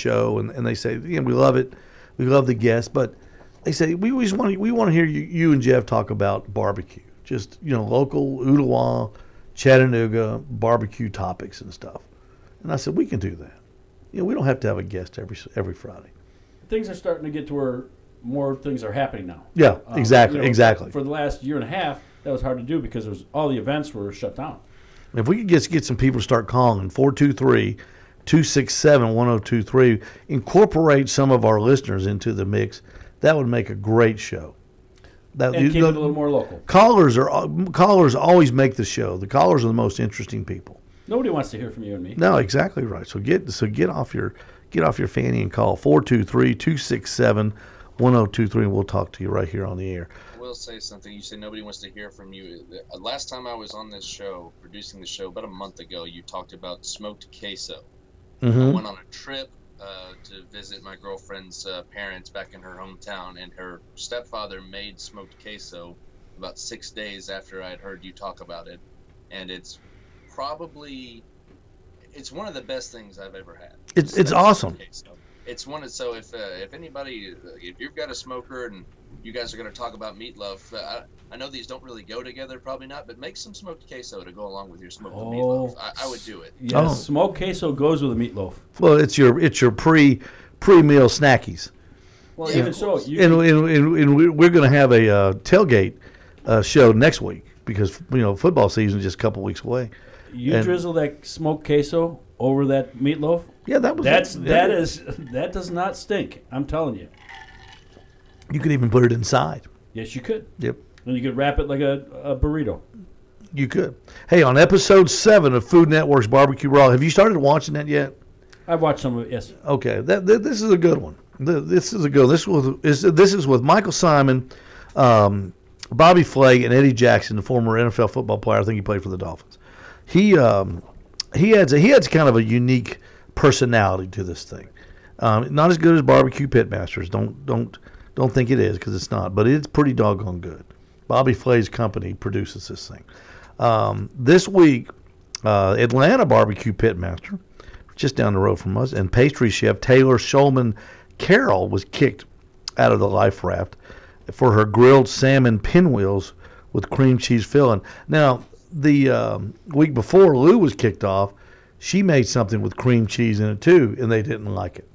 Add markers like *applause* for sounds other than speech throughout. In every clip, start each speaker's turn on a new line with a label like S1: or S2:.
S1: show and, and they say, yeah, we love it, we love the guests, but they say we always want to, we want to hear you, you and Jeff talk about barbecue, just you know local Ooltewah, Chattanooga barbecue topics and stuff. And I said we can do that. You know, we don't have to have a guest every every Friday.
S2: Things are starting to get to where more things are happening now.
S1: Yeah,
S2: Um,
S1: exactly,
S2: you know,
S1: exactly.
S2: For the last year and a half, that was hard to do because there was, all the events were shut down.
S1: If we could just get some people to start calling 423 267 1023, incorporate some of our listeners into the mix, that would make a great show. That,
S2: And
S1: you
S2: keep
S1: know,
S2: it a little more local.
S1: callers are callers always make the show. The callers are the most interesting people.
S2: Nobody wants to hear from you and me.
S1: No, exactly right. So get so get off your get off your fanny and call 423-267-1023 and we'll talk to you right here on the air.
S3: I will say something. You say nobody wants to hear from you. Uh, Last time I was on this show, producing the show, about a month ago, you talked about smoked queso. I
S1: Mhm.
S3: went on a trip uh, to visit my girlfriend's uh, parents back in her hometown, and her stepfather made smoked queso about six days after I'd heard you talk about it, and it's probably it's one of the best things I've ever had.
S1: It's it's awesome.
S3: queso. It's one of so if uh, if anybody if you've got a smoker and you guys are going to talk about meatloaf, uh, I, I know these don't really go together, probably not, but make some smoked queso to go along with your smoked
S2: Oh,
S3: meatloaf. I, I would do it.
S2: Yes,
S1: Oh.
S2: smoked queso goes with a meatloaf.
S1: Well, it's your it's your pre pre meal snackies.
S2: Well,
S3: Yeah,
S2: even so, you
S1: and,
S2: can-
S1: and, and, and we- we're going to have a uh, tailgate uh, show next week because you know football season is just a couple weeks away.
S2: you
S1: and-
S2: drizzle that smoked queso over that meatloaf.
S1: Yeah, that was
S2: That's
S1: that,
S2: that is *laughs* that does not stink. I'm telling you.
S1: You could even put it inside.
S2: Yes, you could.
S1: Yep,
S2: And you could wrap it like a, a burrito.
S1: you could. Hey, on episode seven of Food Network's Barbecue Brawl, have you started watching that yet?
S2: I've watched some of it. Yes.
S1: Okay, that, th this is a good one. This is a good. This was is this is with Michael Symon, um, Bobby Flay, and Eddie Jackson, the former NFL football player. I think he played for the Dolphins. He um, he adds a, he adds kind of a unique personality to this thing. Um, not as good as Barbecue Pitmasters. Don't don't don't think it is because it's not. But it's pretty doggone good. Bobby Flay's company produces this thing. Um, this week, uh, Atlanta Barbecue Pitmaster just down the road from us, and pastry chef Taylor Shulman Carroll was kicked out of the life raft for her grilled salmon pinwheels with cream cheese filling. Now, the um, week before Lou was kicked off, she made something with cream cheese in it too, and they didn't like it.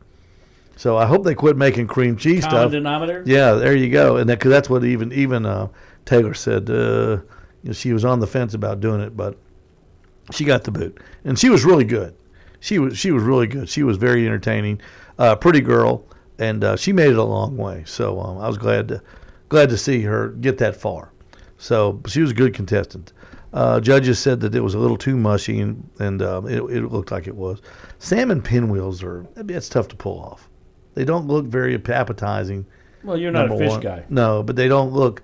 S1: So I hope they quit making cream cheese
S2: Common
S1: stuff.
S2: denominator.
S1: Yeah, there you go. And that, cause that's what even even uh, Taylor said. Uh, you know, she was on the fence about doing it, but she got the boot, and she was really good. She was she was really good. She was very entertaining, uh, pretty girl, and uh, she made it a long way. So um, I was glad to glad to see her get that far. So she was a good contestant. Uh, judges said that it was a little too mushy, and, and um, it, it looked like it was. Salmon pinwheels are it's tough to pull off. They don't look very appetizing.
S2: Well, you're not a fish
S1: one.
S2: guy.
S1: No, but they don't look.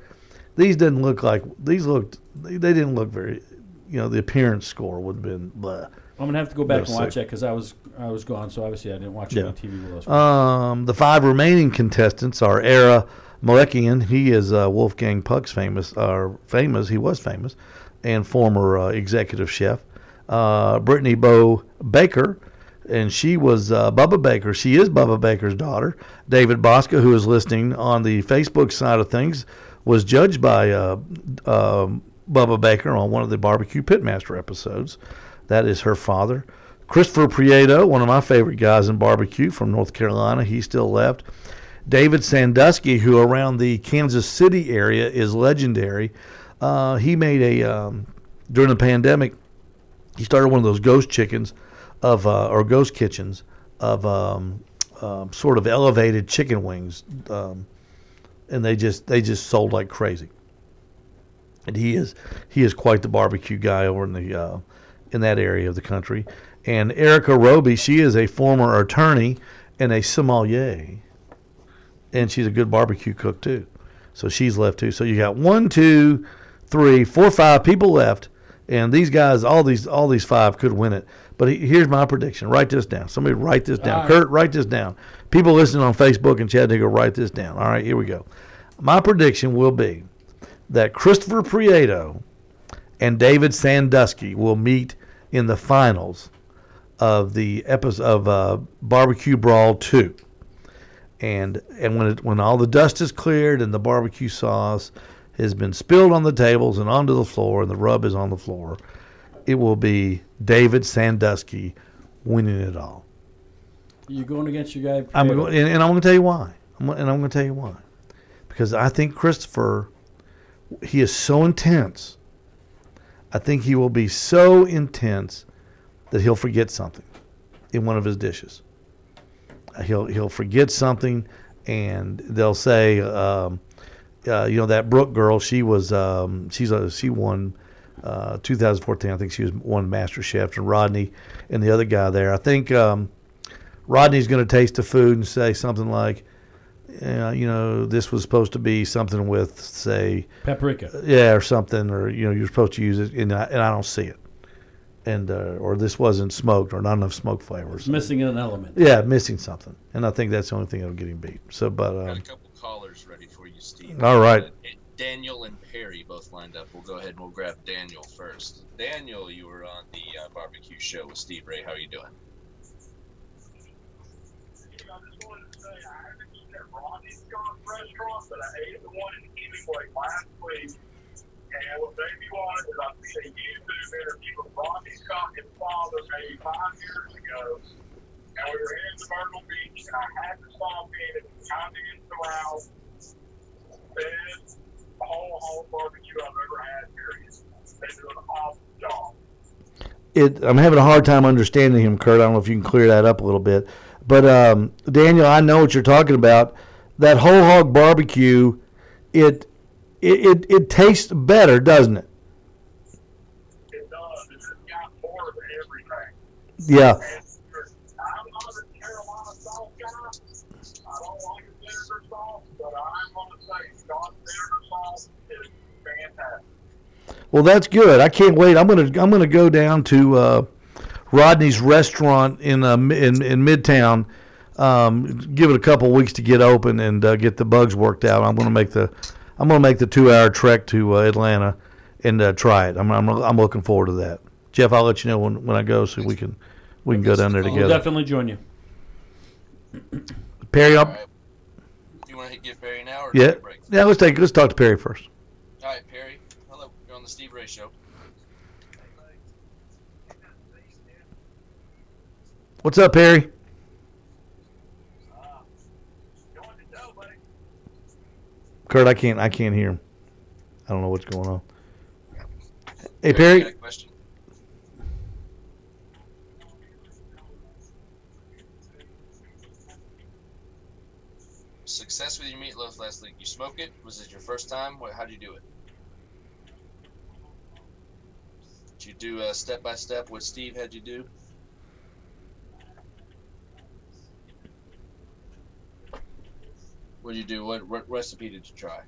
S1: These didn't look like these looked. They, they didn't look very. You know, the appearance score would have been. Blah.
S2: I'm gonna have to go back
S1: They're
S2: and watch
S1: sick.
S2: that because I was I was gone, so obviously I didn't watch it
S1: Yeah.
S2: on TV with us.
S1: Um, the five remaining contestants are Ara Malekian. He is uh, Wolfgang Puck's famous, uh, famous. He was famous, and former uh, executive chef. Uh, Brittany Bo Baker, and she was uh, Bubba Baker. She is Bubba Baker's daughter. David Bouska, who is listening on the Facebook side of things, was judged by uh, um Bubba Baker on one of the Barbecue Pitmaster episodes. That is her father. Christopher Prieto, one of my favorite guys in barbecue from North Carolina, he still left. David Sandusky, who around the Kansas City area is legendary. Uh, he made a um, during the pandemic. He started one of those ghost chickens of uh, or ghost kitchens of um, um, sort of elevated chicken wings, um, and they just they just sold like crazy. And he is he is quite the barbecue guy over in the uh, in that area of the country. And Erica Roby, she is a former attorney and a sommelier, and she's a good barbecue cook too. So she's left too. So you got one, two, three, four, five people left, and these guys, all these, all these five could win it. But here's my prediction. Write this down. Somebody write this down.
S2: Right.
S1: Kurt, write this down. People listening on Facebook and Chattanooga, write this down. All right, here we go. My prediction will be that Christopher Prieto and David Sandusky will meet in the finals of the episode of uh, Barbecue Brawl Two, and and when it, when all the dust is cleared and the barbecue sauce has been spilled on the tables and onto the floor and the rub is on the floor, it will be David Sandusky winning it all.
S2: You're going against your guy.
S1: I'm going, and, and I'm going to tell you why. I'm, and I'm going to tell you why, because I think Christopher, he is so intense. I think he will be so intense that he'll forget something in one of his dishes. He'll he'll forget something, and they'll say, um, uh, you know, that Brooke girl. She was um, she's a she won. Uh, 2014, I think she was one Master Chef, and Rodney and the other guy there. I think um, Rodney's going to taste the food and say something like, uh, you know, this was supposed to be something with, say,
S2: Paprika.
S1: yeah, or something, or you know, you're supposed to use it, and I, and I don't see it, and uh, or this wasn't smoked, or not enough smoke flavors.
S2: Missing an element.
S1: Yeah, missing something, and I think that's the only thing that'll get him beat. So, but
S3: Got
S1: um,
S3: a couple callers ready for you, Steve.
S1: All right.
S3: Uh, Daniel and Perry both lined up. We'll go ahead and we'll grab Daniel first. Daniel, you were on the uh, barbecue show with Steve Ray. How are you doing?
S4: I just wanted to say I haven't eaten at restaurant, but I ate the one in Hemingway last week. And what made me want I a YouTube interview with Rodney Scott and father maybe five years ago. And we were Myrtle Beach, and I had to stop in get around. Whole hog barbecue I've ever had, period. They do an awesome job.
S1: it I'm having a hard time understanding him, Kurt. I don't know if you can clear that up a little bit, but um, Daniel, I know what you're talking about. That whole hog barbecue, it it it, it tastes better, doesn't it?
S4: It does. It's got more of everything.
S1: Yeah.
S4: I'm not a Carolina sauce guy. I don't like a vinegar sauce, but I'm going to say Scott's vinegar sauce is fantastic.
S1: Well, that's good. I can't wait. I'm gonna I'm gonna go down to uh, Rodney's restaurant in uh, in in Midtown. Um, give it a couple weeks to get open and uh, get the bugs worked out. I'm gonna make the I'm gonna make the two hour trek to uh, Atlanta and uh, try it. I'm, I'm I'm looking forward to that. Jeff, I'll let you know when, when I go so we can we can go down there
S3: We'll
S2: We'll
S1: together.
S2: definitely join you.
S1: Perry,
S3: All
S1: I'll,
S3: right. You want to give Perry now or
S1: yeah
S3: take a break?
S1: yeah. Let's take let's talk to Perry first.
S3: All right, Perry. Hello. You're on the Steve Ray Show.
S1: What's up, Perry? Kurt, I can't I can't hear him. I don't know what's going on. Hey, Perry.
S3: got a question? Success with your meatloaf last week. You smoke it? Was it your first time? What, how would you do it? Did you do uh, step by step what Steve had you do? What did you do? What, what recipe did you try?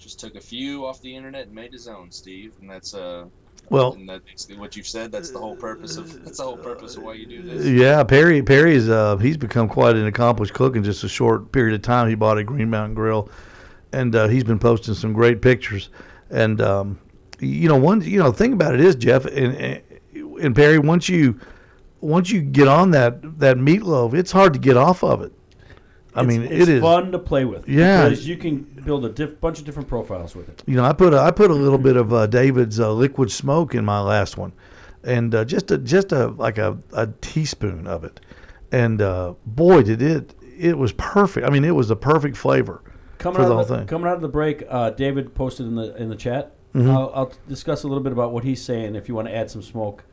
S3: Just took a few off the internet and made his own, Steve, and that's uh,
S1: Well,
S3: and that's basically what you've said. That's the whole purpose of that's the whole purpose of why you do this.
S1: Yeah, Perry. Perry's uh, he's become quite an accomplished cook in just a short period of time. He bought a Green Mountain Grill, and uh, he's been posting some great pictures. And um, you know, one you know, thing about it is Jeff and and Perry. Once you once you get on that that meatloaf, it's hard to get off of it. I mean,
S2: it's
S1: it is.
S2: fun to play with.
S1: Yeah.
S2: because you can build a diff- bunch of different profiles with it.
S1: You know, I put a, I put a little bit of uh, David's uh, liquid smoke in my last one, and uh, just a just a like a, a teaspoon of it, and uh, boy, did it it was perfect. I mean, it was the perfect flavor.
S2: Coming
S1: For
S2: out
S1: the
S2: of
S1: whole
S2: the,
S1: thing.
S2: coming out of the break, uh, David posted in the in the chat.
S1: Mm-hmm.
S2: I'll, I'll discuss a little bit about what he's saying. If you want to add some smoke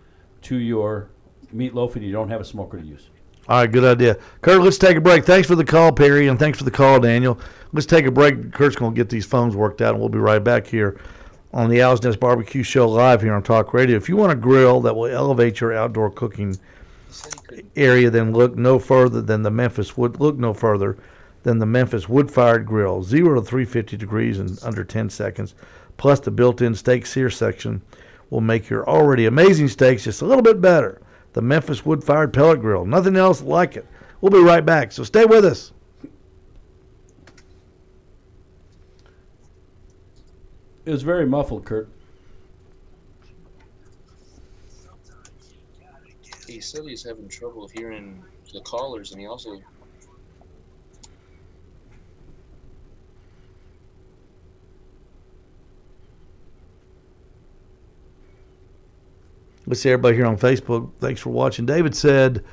S2: to your meatloaf and you don't have a smoker to use.
S1: All right, good idea, Kurt. Let's take a break. Thanks for the call, Perry, and thanks for the call, Daniel. Let's take a break. Kurt's going to get these phones worked out, and we'll be right back here on the Owl's Nest Barbecue Show live here on Talk Radio. If you want a grill that will elevate your outdoor cooking area, then look no further than the Memphis wood. Look no further than the Memphis wood-fired grill, zero to 350 degrees in under 10 seconds, plus the built-in steak sear section will make your already amazing steaks just a little bit better the Memphis wood fired pellet grill. Nothing else like it. We'll be right back, so stay with us.
S2: It was very muffled, Kurt.
S3: He said he's having trouble hearing the callers, and he also
S1: Let's see everybody here on Facebook. Thanks for watching. David said,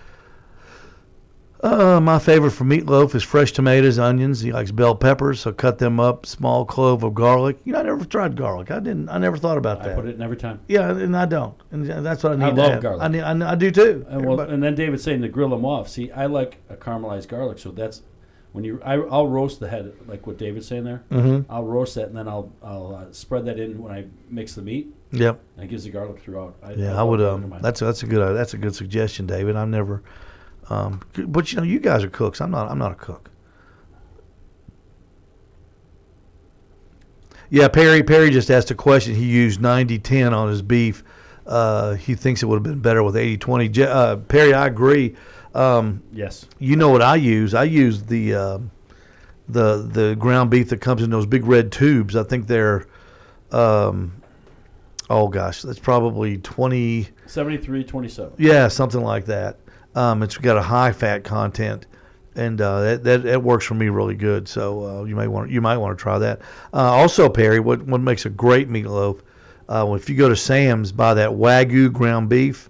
S1: uh, "My favorite for meatloaf is fresh tomatoes, onions. He likes bell peppers, so cut them up. Small clove of garlic. You know, I never tried garlic. I didn't. I never thought about
S2: I
S1: that.
S2: put it in every time.
S1: Yeah, and I don't. And that's what I need.
S2: I
S1: to
S2: love
S1: have.
S2: garlic.
S1: I, need, I, I do too.
S2: And, well, and then David's saying to grill them off. See, I like a caramelized garlic, so that's when you. I, I'll roast the head, like what David's saying there.
S1: Mhm.
S2: I'll roast that, and then I'll I'll uh, spread that in when I mix the meat,
S1: Yep.
S2: and it gives the garlic throughout. I,
S1: Yeah, I
S2: love
S1: would. Um, that's that's a good uh, that's a good suggestion, David. I've never. Um, but you know, you guys are cooks. I'm not. I'm not a cook. Yeah, Perry. Perry just asked a question. He used 90-10 on his beef. Uh, he thinks it would have been better with 80-20. Je- Uh, Perry, I agree. Um,
S2: yes.
S1: you know what I use? I use the um the the ground beef that comes in those big red tubes. I think they're. Um, oh gosh, that's probably twenty.
S2: 73, 27.
S1: Yeah, something like that. Um, it's got a high fat content, and uh, that, that that works for me really good. So uh, you may want you might want to try that. Uh, also, Perry, what what makes a great meatloaf? Uh, if you go to Sam's, buy that Wagyu ground beef.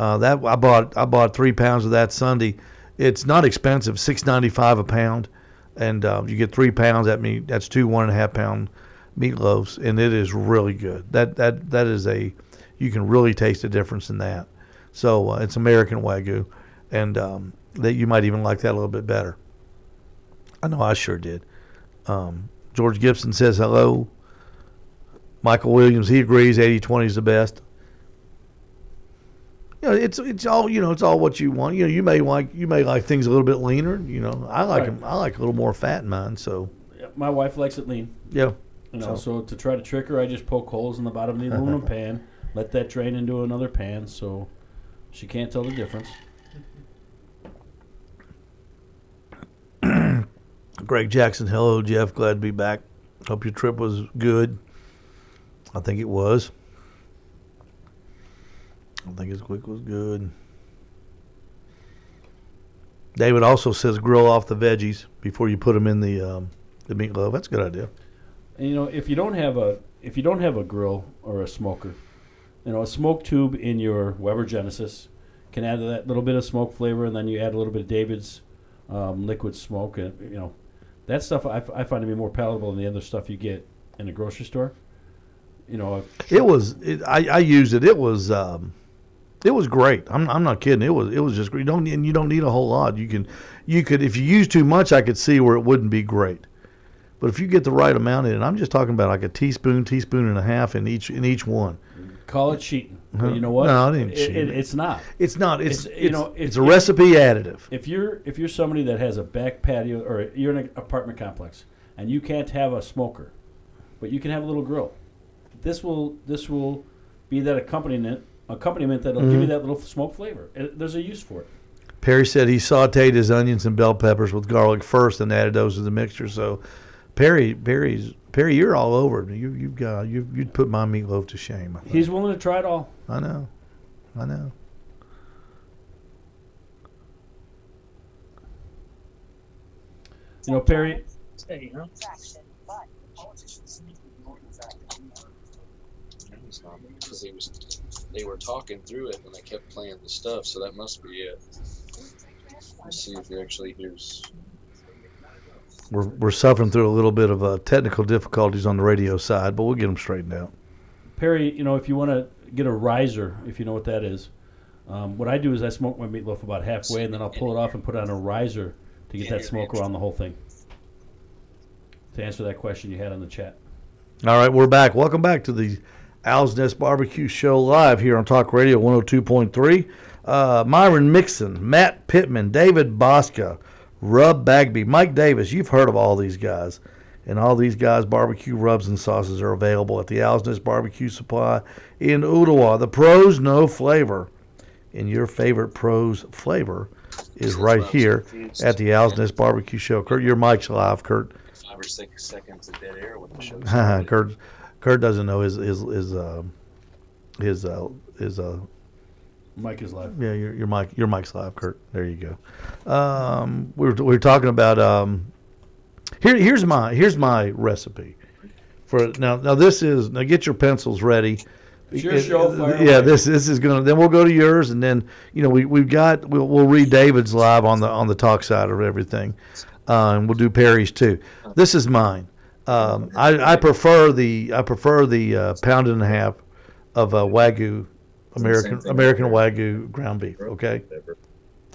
S1: Uh, that I bought I bought three pounds of that Sunday. It's not expensive, six ninety five a pound, and uh, you get three pounds. That mean that's two one and a half pound meatloaves, and it is really good. That that that is a you can really taste the difference in that. So uh, it's American Wagyu, and um, that you might even like that a little bit better. I know I sure did. Um, George Gibson says hello. Michael Williams, he agrees 80-20 is the best. You know, it's it's all you know. It's all what you want. You know, you may like you may like things a little bit leaner. You know, I like
S2: Right.
S1: them. I like a little more fat in mine. So
S2: My wife likes it lean.
S1: yeah,
S2: You know, so. to try to trick her, I just poke holes in the bottom of the aluminum *laughs* pan, let that drain into another pan, so she can't tell the difference. *clears throat*
S1: Greg Jackson, hello Jeff, glad to be back. Hope your trip was good. I think it was. I think his quick was good. David also says grill off the veggies before you put them in the um, the meatloaf. That's a good idea.
S2: And you know, if you don't have a if you don't have a grill or a smoker, you know, a smoke tube in your Weber Genesis can add that little bit of smoke flavor, and then you add a little bit of David's um, liquid smoke, and you know, that stuff I, f- I find to be more palatable than the other stuff you get in a grocery store. You know,
S1: It was. It, I, I used it. It was. Um, it was great. I'm, I'm not kidding. It was. It was just. great. You don't. And you don't need a whole lot. You can. You could. If you use too much, I could see where it wouldn't be great. But if you get the right amount in it, I'm just talking about like a teaspoon, teaspoon and a half in each in each one.
S2: call it cheating, but you know what?
S1: No, I didn't
S2: It-
S1: cheat.
S2: it- it's not.
S1: It's not. It's,
S2: It's- you know,
S1: it's
S2: if-
S1: a recipe additive.
S2: If you're if you're somebody that has a back patio or you're in an apartment complex and you can't have a smoker, but you can have a little grill, this will this will be that accompaniment accompaniment that'll give you
S1: Mm-hmm.
S2: that little smoke flavor. It, there's a use for it.
S1: Perry said he sautéed his onions and bell peppers with garlic first and added those to the mixture. So, Perry, Perry's Perry, you're all over. You you've got you you'd put my meatloaf to shame.
S2: He's willing to try it all.
S1: I know, I know.
S2: You know, Perry.
S4: Hey, huh?
S3: because they was they were talking through it and they kept playing the stuff, so that must be it. Let's see if he actually hears.
S1: We're we're suffering through a little bit of uh, technical difficulties on the radio side, but we'll get them straightened out.
S2: Perry, you know, if you want to get a riser, if you know what that is, um, what I do is I smoke my meatloaf about halfway, and then I'll pull it off and put it on a riser to get that smoke around the whole thing. To answer that question you had on the chat.
S1: All right, we're back. Welcome back to the Owl's Nest Barbecue Show live here on Talk Radio 102.3. Uh, Myron Mixon, Matt Pittman, David Bouska, Rub Bagby, Mike Davis. You've heard of all these guys. And all these guys' barbecue rubs and sauces are available at the Owl's Nest Barbecue Supply in Ooltewah. The pros know flavor. And your favorite pros flavor is right here at the Owl's Nest Barbecue Show. Kurt, your mic's live, Kurt.
S3: Five or six seconds of dead air with the show. *laughs*
S1: Kurt, Kurt doesn't know his his his uh, his uh, his uh,
S2: Mike is live.
S1: yeah your your mic your mic's live, Kurt. There you go. Um, we were we were talking about um, here here's my here's my recipe for now. Now this is now get your pencils ready.
S2: It's your
S1: It-
S2: show,
S1: yeah,
S2: away.
S1: this this is gonna. Then we'll go to yours, and then you know we we've got we'll we'll read David's live on the on the talk side of everything, uh, and we'll do Perry's too. This is mine. Um, I, I prefer the I prefer the uh, pound and a half of uh, wagyu American American wagyu ground beef. Okay,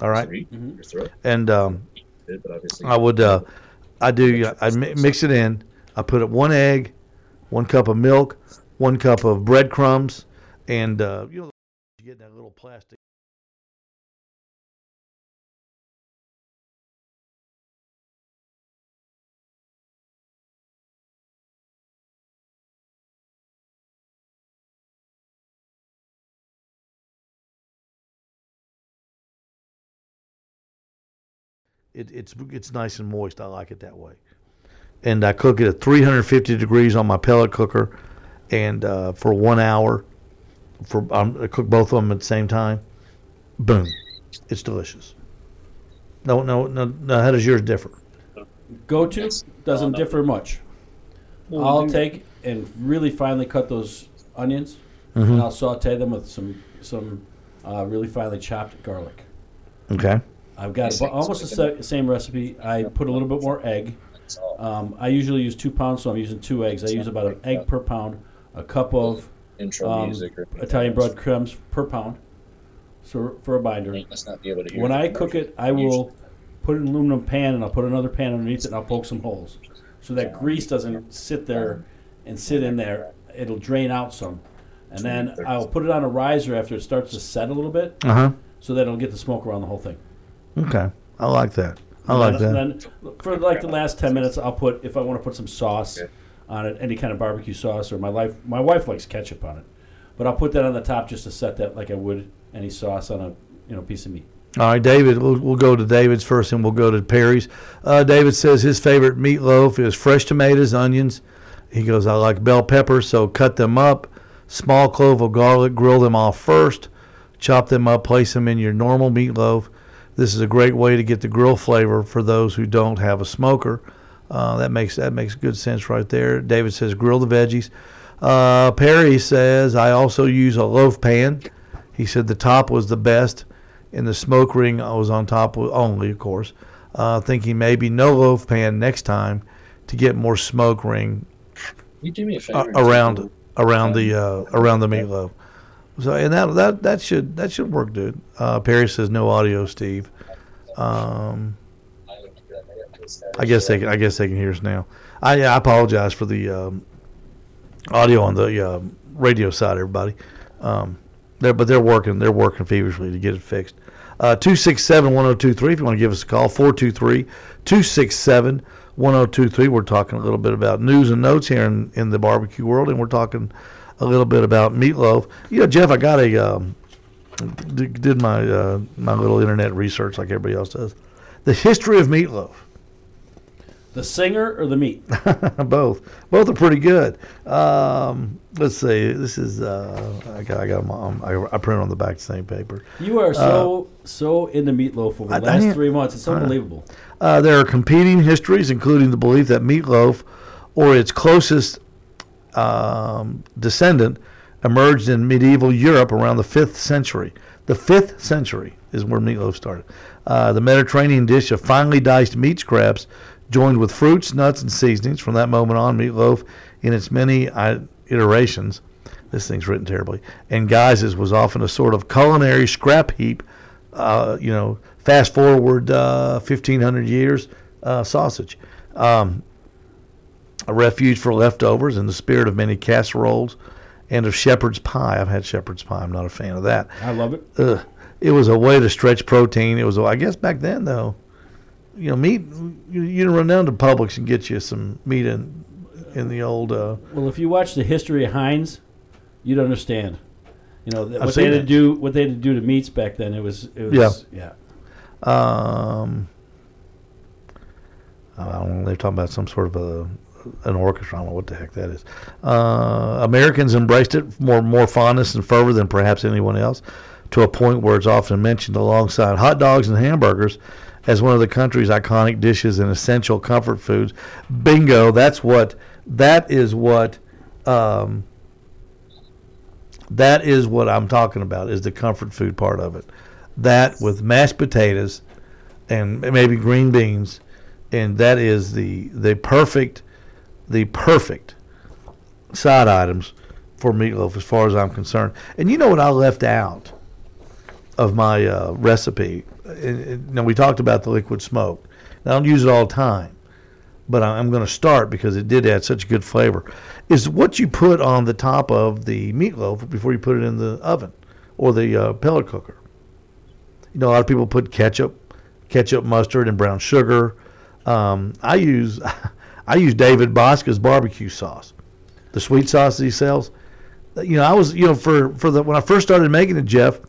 S1: all right,
S5: Sweet.
S2: Mhm.
S1: And um,
S5: Good, but obviously
S1: I would uh, I do I mix it in. I put it one egg, one cup of milk, one cup of breadcrumbs, and uh, you know you get that little plastic. It, it's it's nice and moist. I like it that way. And I cook it at 350 degrees on my pellet cooker, and uh, for one hour. For um, I cook both of them at the same time. Boom, it's delicious. No, no, no, no. How does yours differ?
S2: Go to
S5: Yes.
S2: doesn't
S5: No, no.
S2: differ much.
S5: Well,
S2: I'll
S5: do-
S2: take and really finely cut those onions,
S1: Mhm.
S2: and I'll saute them with some some uh, really finely chopped garlic.
S1: Okay.
S2: I've got about, almost the sa- same recipe. I put a little bit more egg. Um, I usually use two pounds, so I'm using two eggs. I use about an egg per pound, a cup of
S5: Intro
S2: um,
S5: music or
S2: Italian breadcrumbs per pound, so for a binder.
S5: Let's not be able to hear.
S2: When I cook it, I will put it in an aluminum pan and I'll put another pan underneath it and I'll poke some holes. So that grease doesn't sit there and sit in there. It'll drain out some. And then I'll put it on a riser after it starts to set a little bit
S1: Uh huh.
S2: so that it'll get the smoke around the whole thing.
S1: Okay. I like that. I like that.
S2: Then for like the last 10 minutes, I'll put, if I want to put some sauce on it, any kind of barbecue sauce, or my life, my wife likes ketchup on it. But I'll put that on the top just to set that like I would any sauce on a you know piece of meat.
S1: All right, David. We'll, we'll go to David's first, and we'll go to Perry's. Uh, David says his favorite meatloaf is fresh tomatoes, onions. He goes, I like bell peppers, so cut them up. Small clove of garlic, grill them off first. Chop them up, place them in your normal meatloaf. This is a great way to get the grill flavor for those who don't have a smoker. Uh, that makes that makes good sense right there. David says grill the veggies. Uh, Perry says I also use a loaf pan. He said the top was the best, and the smoke ring was on top only, of course. Uh, thinking maybe no loaf pan next time to get more smoke ring
S5: You do me a favor.
S1: around around the uh, around the meatloaf. So and that that that should that should work, dude. Uh, Perry says no audio, Steve. Um, I guess they can, I guess they can hear us now. I, I apologize for the um, audio on the um radio side, everybody. Um, they're, but they're working they're working feverishly to get it fixed. Uh, 267-1023 if you want to give us a call 423-267-1023 we're talking a little bit about news and notes here in, in the barbecue world and we're talking a little bit about meatloaf. You know jeff i got a um, d- did my uh, my little internet research like everybody else does. The history of meatloaf.
S2: The singer or the meat? *laughs*
S1: both. Both are pretty good. Um, let's see. This is uh, i got i got 'em on- I, I printed on the back the same paper.
S2: You are so so into meatloaf over the
S1: I
S2: last
S1: am-
S2: three months. It's
S1: I-
S2: unbelievable.
S1: Uh, there are competing histories, including the belief that meatloaf or its closest um, descendant emerged in medieval Europe around the 5th century. The 5th century is where meatloaf started. Uh, the Mediterranean dish of finely diced meat scraps joined with fruits, nuts, and seasonings. From that moment on, meatloaf, in its many uh, iterations, this thing's written terribly, and guises, was often a sort of culinary scrap heap uh, you know, fast forward uh, 1,500 years, uh, sausage. Um, a refuge for leftovers in the spirit of many casseroles and of shepherd's pie. I've had shepherd's pie. I'm not a fan of that.
S2: I love it.
S1: Ugh. It was a way to stretch protein. It was, I guess, back then though. You know, meat. You, you run down to Publix and get you some meat in in the old. Uh,
S2: Well, if you watch the history of Heinz, you'd understand. You know th- what they had to do. What they had to do to meats back then. It was. It was yeah.
S1: Um, I don't know. They're talking about some sort of a an orchestra. I don't know what the heck that is. Uh, Americans embraced it more more fondness and fervor than perhaps anyone else, to a point where it's often mentioned alongside hot dogs and hamburgers as one of the country's iconic dishes and essential comfort foods. Bingo! That's what that is what. Um, that is what I'm talking about is the comfort food part of it. That with mashed potatoes and maybe green beans and that is the the perfect the perfect side items for meatloaf as far as I'm concerned. And you know what I left out of my uh, recipe? Now we talked about the liquid smoke. I don't use it all the time, but I'm going to start because it did add such good flavor. Is what you put on the top of the meatloaf before you put it in the oven or the uh, pellet cooker. You know, a lot of people put ketchup, ketchup, mustard, and brown sugar. Um, I use *laughs* I use David Bouska's barbecue sauce, the sweet sauce that he sells. You know, I was you know for for the when I first started making it, Jeff,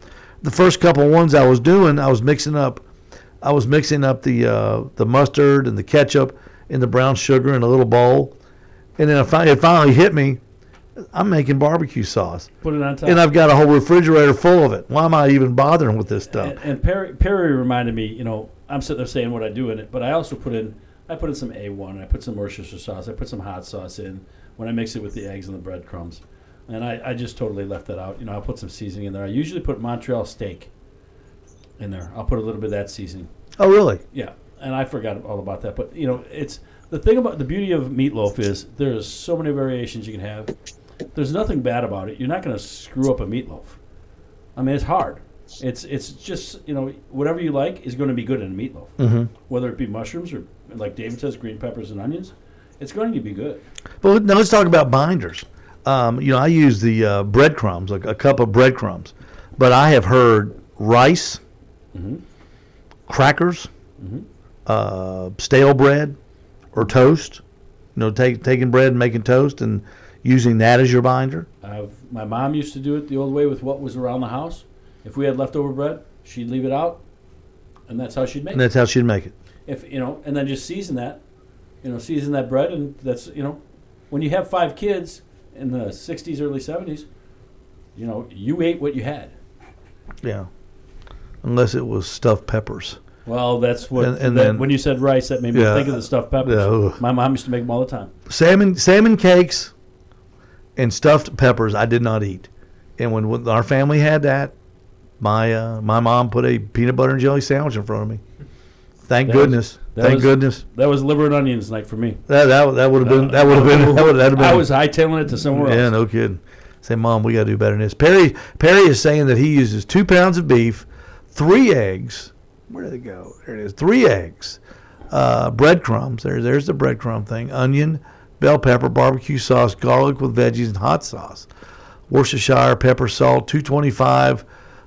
S1: the first couple ones I was doing, I was mixing up, I was mixing up the uh, the mustard and the ketchup and the brown sugar in a little bowl, and then it finally hit me. I'm making barbecue sauce,
S2: Put it on top.
S1: and I've got a whole refrigerator full of it. Why am I even bothering with this stuff?
S2: And, and Perry, Perry reminded me, you know, I'm sitting there saying what I do in it, but I also put in, I put in some A1, I put some Worcestershire sauce, I put some hot sauce in when I mix it with the eggs and the breadcrumbs. And I, I just totally left that out. You know, I'll put some seasoning in there. I usually put Montreal steak in there. I'll put a little bit of that seasoning.
S1: Oh, really?
S2: Yeah, and I forgot all about that. But you know, it's the thing about the beauty of meatloaf is there's so many variations you can have. There's nothing bad about it. You're not going to screw up a meatloaf. I mean, it's hard. It's it's just you know whatever you like is going to be good in a meatloaf.
S1: Mm-hmm.
S2: Whether it be mushrooms or like David says, green peppers and onions, it's going to be good.
S1: Well, now let's talk about binders. Um, you know, I use the uh, breadcrumbs, like a cup of breadcrumbs, but I have heard rice,
S2: Mhm.
S1: crackers,
S2: Mhm.
S1: uh, stale bread, or toast. You know, take, taking bread and making toast and using that as your binder.
S2: I've, my mom used to do it the old way with what was around the house. If we had leftover bread, she'd leave it out, and that's how she'd make
S1: And
S2: it.
S1: that's how she'd make it.
S2: If you know, and then just season that, you know, season that bread, and that's you know, when you have five kids in the '60s, early '70s, you know, you ate what you had.
S1: Yeah. Unless it was stuffed peppers.
S2: Well, that's what.
S1: And- and
S2: that-
S1: then-
S2: when you said rice, that made me
S1: Yeah.
S2: think of the stuffed peppers.
S1: Yeah.
S2: My mom used to make them all the time.
S1: salmon salmon cakes and stuffed peppers I did not eat. And when, when our family had that, my uh, my mom put a peanut butter and jelly sandwich in front of me. Thank
S2: That was-
S1: goodness.
S2: that
S1: Thank
S2: was-
S1: goodness.
S2: That was liver and onions night for me.
S1: That that, that would have been that would have been that would have been
S2: I was hightailing it to somewhere else.
S1: yeah no kidding. Say mom, we got to do better than this. Perry Perry is saying that he uses two pounds of beef, three eggs. Where did it go? There it is. Three eggs, uh, breadcrumbs. There, there's the breadcrumb thing. Onion, bell pepper, barbecue sauce, garlic with veggies, and hot sauce. Worcestershire pepper, salt, 225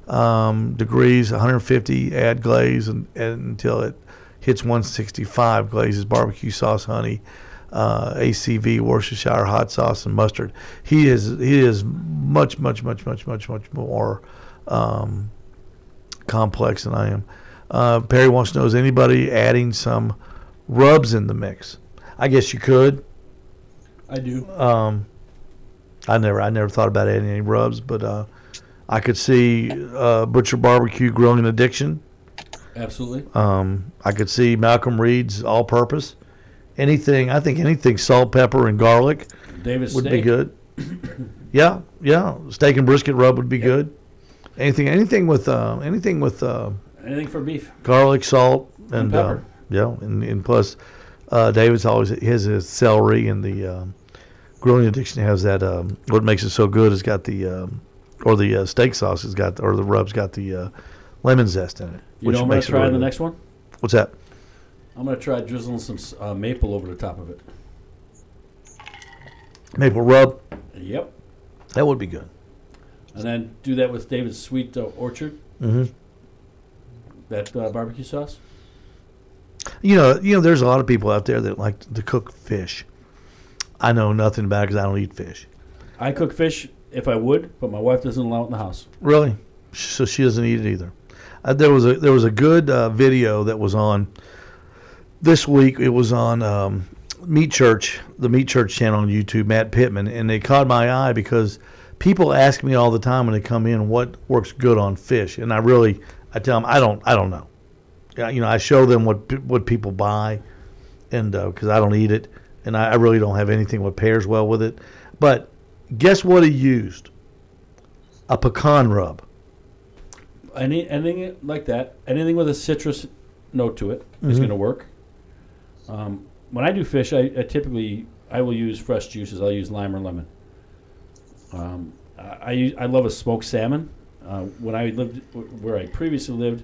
S1: um, degrees, 150. Add glaze and, and until it hits 165. Glazes barbecue sauce, honey, uh, ACV, Worcestershire hot sauce, and mustard. He is he is much much much much much much more um, complex than I am. Uh, Perry wants to know: Is anybody adding some rubs in the mix? I guess you could.
S2: I do.
S1: Um, I never, I never thought about adding any rubs, but uh, I could see uh, Butcher Barbecue Grilling Addiction.
S2: Absolutely.
S1: Um, I could see Malcolm Reed's All-Purpose. Anything, I think anything salt, pepper, and garlic
S2: David's
S1: would be good. *coughs* yeah, yeah, steak and brisket rub would be good. Anything, anything with, uh, anything with uh,
S2: Anything for beef.
S1: garlic, salt, and,
S2: And
S1: uh,
S2: pepper.
S1: yeah, and, and plus, uh, David's always his is celery and the um, grilling addiction has that. Um, what makes it so good has got the um, or the uh, steak sauce has got or the rub's got the uh, lemon zest in it.
S2: You know, I'm going to try
S1: really
S2: the next one.
S1: What's that?
S2: I'm going to try drizzling some uh, maple over the top of it.
S1: Maple rub.
S2: Yep.
S1: That would be good.
S2: And then do that with David's Sweet uh, Orchard,
S1: hmm
S2: that uh, barbecue sauce.
S1: You know, you know, there's a lot of people out there that like to cook fish. I know nothing about it because I don't eat fish.
S2: I cook fish if I would, but my wife doesn't allow it in the house.
S1: Really? So she doesn't eat it either. Uh, there was a there was a good uh, video that was on this week. It was on um, Meat Church, the Meat Church channel on YouTube, Matt Pittman, and they caught my eye because people ask me all the time when they come in what works good on fish, and I really, I tell them I don't, I don't know. You know, I show them what what people buy, and because I don't eat it, and I, I really don't have anything what pairs well with it. But guess what he used? A pecan rub.
S2: Any anything like that, anything with a citrus note to it is
S1: Mhm.
S2: going to work. Um, when I do fish, I, I typically I will use fresh juices. I'll use lime or lemon. Um, I I, love a smoked salmon. Uh, when I lived where I previously lived,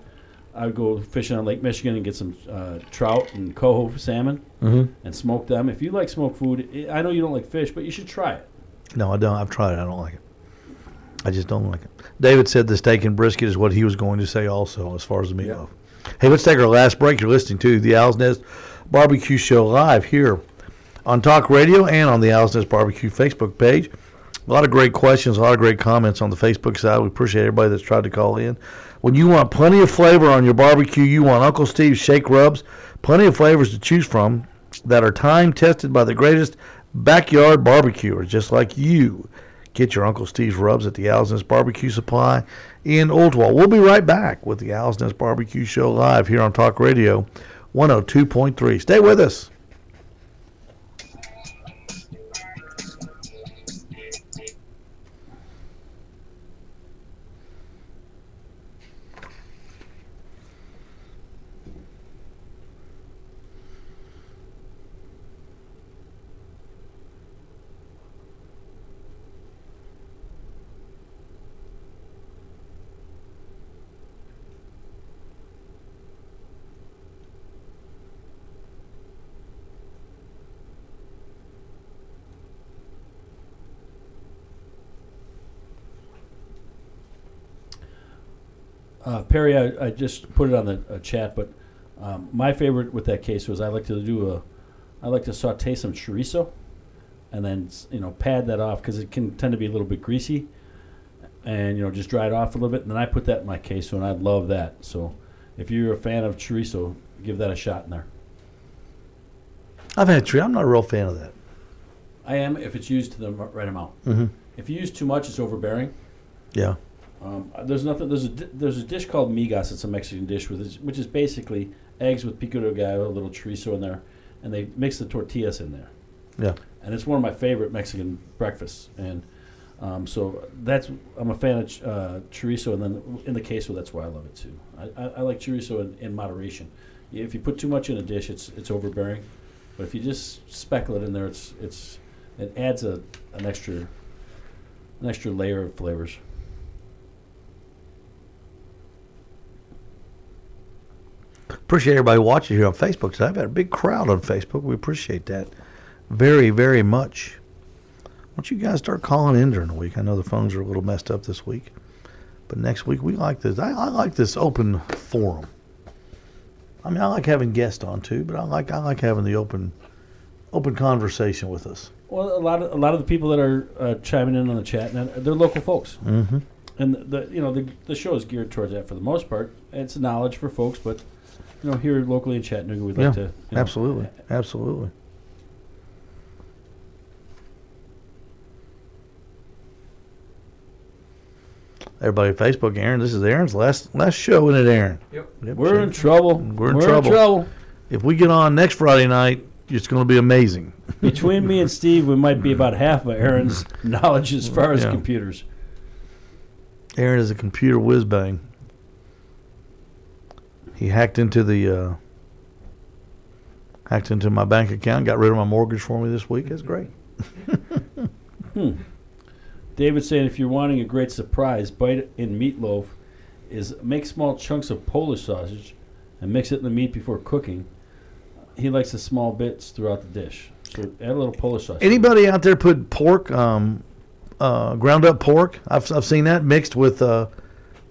S2: I would go fishing on Lake Michigan and get some uh, trout and coho salmon
S1: Mm-hmm.
S2: and smoke them. If you like smoked food, I know you don't like fish, but you should try it.
S1: No, I don't. I've tried it. I don't like it. I just don't like it. David said the steak and brisket is what he was going to say also as far as the meatloaf. Hey, let's take our last break. You're listening to the Owl's Nest Barbecue Show live here on Talk Radio and on the Owl's Nest Barbecue Facebook page. A lot of great questions, a lot of great comments on the Facebook side. We appreciate everybody that's tried to call in. When you want plenty of flavor on your barbecue, you want Uncle Steve's Shake Rubs. Plenty of flavors to choose from that are time tested by the greatest backyard barbecuers, just like you. Get your Uncle Steve's rubs at the Owl's Nest Barbecue Supply in Ooltewah. We'll be right back with the Owl's Nest Barbecue Show live here on Talk Radio 102.3. Stay with us.
S2: Perry, I, I just put it on the uh, chat, but um, my favorite with that case was I like to do a, I like to saute some chorizo, and then you know pad that off because it can tend to be a little bit greasy, and you know just dry it off a little bit, and then I put that in my queso, and I love that. So, if you're a fan of chorizo, give that a shot in there.
S1: I've had chorizo. I'm not a real fan of that.
S2: I am if it's used to the right amount.
S1: Mm-hmm.
S2: If you use too much, it's overbearing.
S1: Yeah.
S2: Um, there's nothing. There's a di- there's a dish called migas. It's a Mexican dish with which is basically eggs with pico de gallo, a little chorizo in there, and they mix the tortillas in there.
S1: Yeah.
S2: And it's one of my favorite Mexican breakfasts. And um, so that's I'm a fan of ch- uh, chorizo, and then in the queso, that's why I love it too. I, I, I like chorizo in, in moderation. If you put too much in a dish, it's it's overbearing. But if you just speckle it in there, it's it's it adds a an extra an extra layer of flavors.
S1: Appreciate everybody watching here on Facebook today. I've had a big crowd on Facebook. We appreciate that very, very much. Why don't you guys start calling in during the week? I know the phones are a little messed up this week, but next week we like this. I, I like this open forum. I mean, I like having guests on too, but I like I like having the open open conversation with us.
S2: Well, a lot of a lot of the people that are uh, chiming in on the chat, and they're local folks,
S1: Mm-hmm.
S2: and the you know the the show is geared towards that for the most part. It's knowledge for folks, but you know here locally in Chattanooga, we'd like
S1: Yeah,
S2: to you know,
S1: Absolutely, absolutely. Everybody at Facebook, Aaron. This is Aaron's last last show, isn't it, Aaron?
S5: Yep.
S2: We're in trouble.
S1: We're in trouble. If we get on next Friday night, it's going to be amazing.
S2: Between me and Steve, we might be about half of Aaron's *laughs* knowledge as far as
S1: Yeah.
S2: computers.
S1: Aaron is a computer whiz bang. He hacked into the uh, hacked into my bank account, got rid of my mortgage for me this week. That's great. *laughs*
S2: Hmm. David saying if you're wanting a great surprise, bite in meatloaf is make small chunks of Polish sausage and mix it in the meat before cooking. He likes the small bits throughout the dish. So add a little Polish sausage.
S1: Anybody out there put pork, um, uh, ground up pork? I've, I've seen that mixed with uh,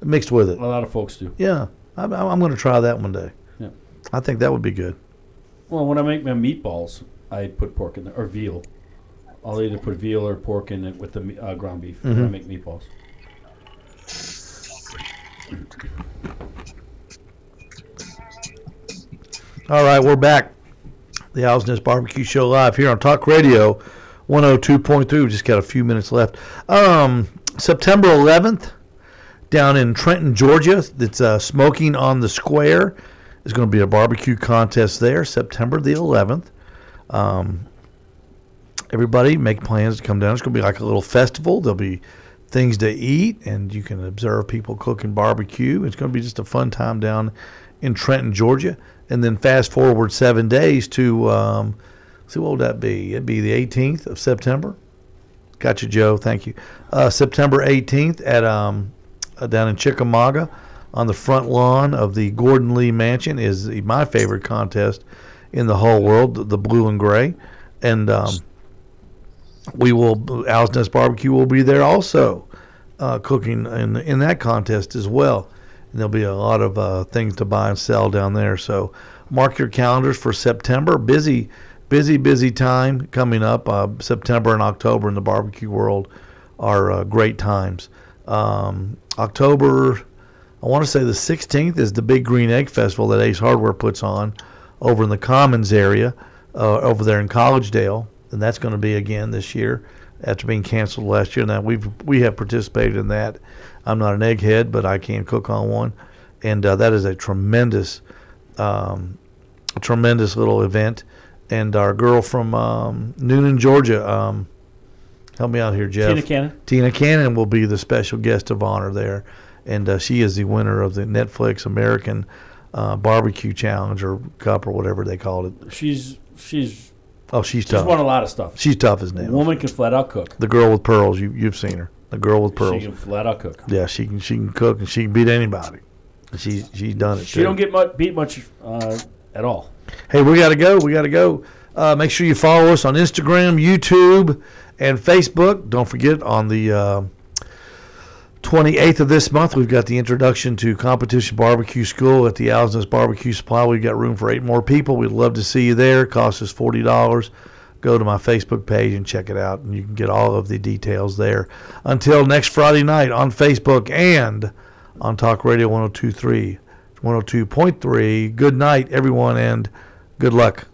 S1: mixed with it.
S2: A lot of folks do.
S1: Yeah, I'm, I'm going to try that one day.
S2: Yeah.
S1: I think that would be good.
S2: Well, when I make my meatballs, I put pork in there or veal. I'll either put veal or pork in it with the uh, ground beef when I make meatballs.
S1: All right, we're back. the Owl's Nest Barbecue Show live here on Talk Radio 102.3. We just got a few minutes left. Um, September 11th, down in Trenton, Georgia, it's uh, Smoking on the Square. There's going to be a barbecue contest there, September the 11th. Um, everybody make plans to come down. It's going to be like a little festival. There'll be things to eat, and you can observe people cooking barbecue. It's going to be just a fun time down in Trenton, Georgia. And then fast forward seven days to, um, see, what would that be? It'd be the 18th of September. Gotcha, Joe. Thank you. Uh, September 18th at um, uh, down in Chickamauga on the front lawn of the Gordon Lee Mansion is my favorite contest in the whole world, the, the blue and gray. And um, we will, Owl's Nest Barbecue will be there also uh, cooking in, in that contest as well. And there'll be a lot of uh, things to buy and sell down there. So mark your calendars for September. Busy, busy, busy time coming up. Uh, September and October in the barbecue world are uh, great times. Um, October, I want to say the 16th is the Big Green Egg Festival that Ace Hardware puts on over in the Commons area, uh, over there in Collegedale, and that's going to be again this year after being canceled last year. Now we've we have participated in that. I'm not an egghead, but I can cook on one, and uh, that is a tremendous, um, tremendous little event. And our girl from um, Newnan, Georgia, um, help me out here, Jeff.
S2: Tina Cannon.
S1: Tina Cannon will be the special guest of honor there, and uh, she is the winner of the Netflix American uh, Barbecue Challenge or Cup or whatever they called it.
S2: She's she's
S1: Oh, she's
S2: she's
S1: tough.
S2: She's won a lot of stuff.
S1: She's tough as nails.
S2: woman can flat out cook.
S1: The girl with pearls, you you've seen her. The girl with pearls.
S2: She can flat out cook.
S1: yeah, she can she can cook and she can beat anybody. She she's done it.
S2: She
S1: too.
S2: don't get much, beat much uh, at all.
S1: Hey, we got to go. We got to go. Uh, make sure you follow us on Instagram, YouTube, and Facebook. Don't forget on the uh, 28th of this month, we've got the introduction to Competition Barbecue School at the Nest Barbecue Supply. We've got room for eight more people. We'd love to see you there. Costs us $40. Go to my Facebook page and check it out, and you can get all of the details there. Until next Friday night on Facebook and on Talk Radio 1023, 102.3. Good night, everyone, and good luck.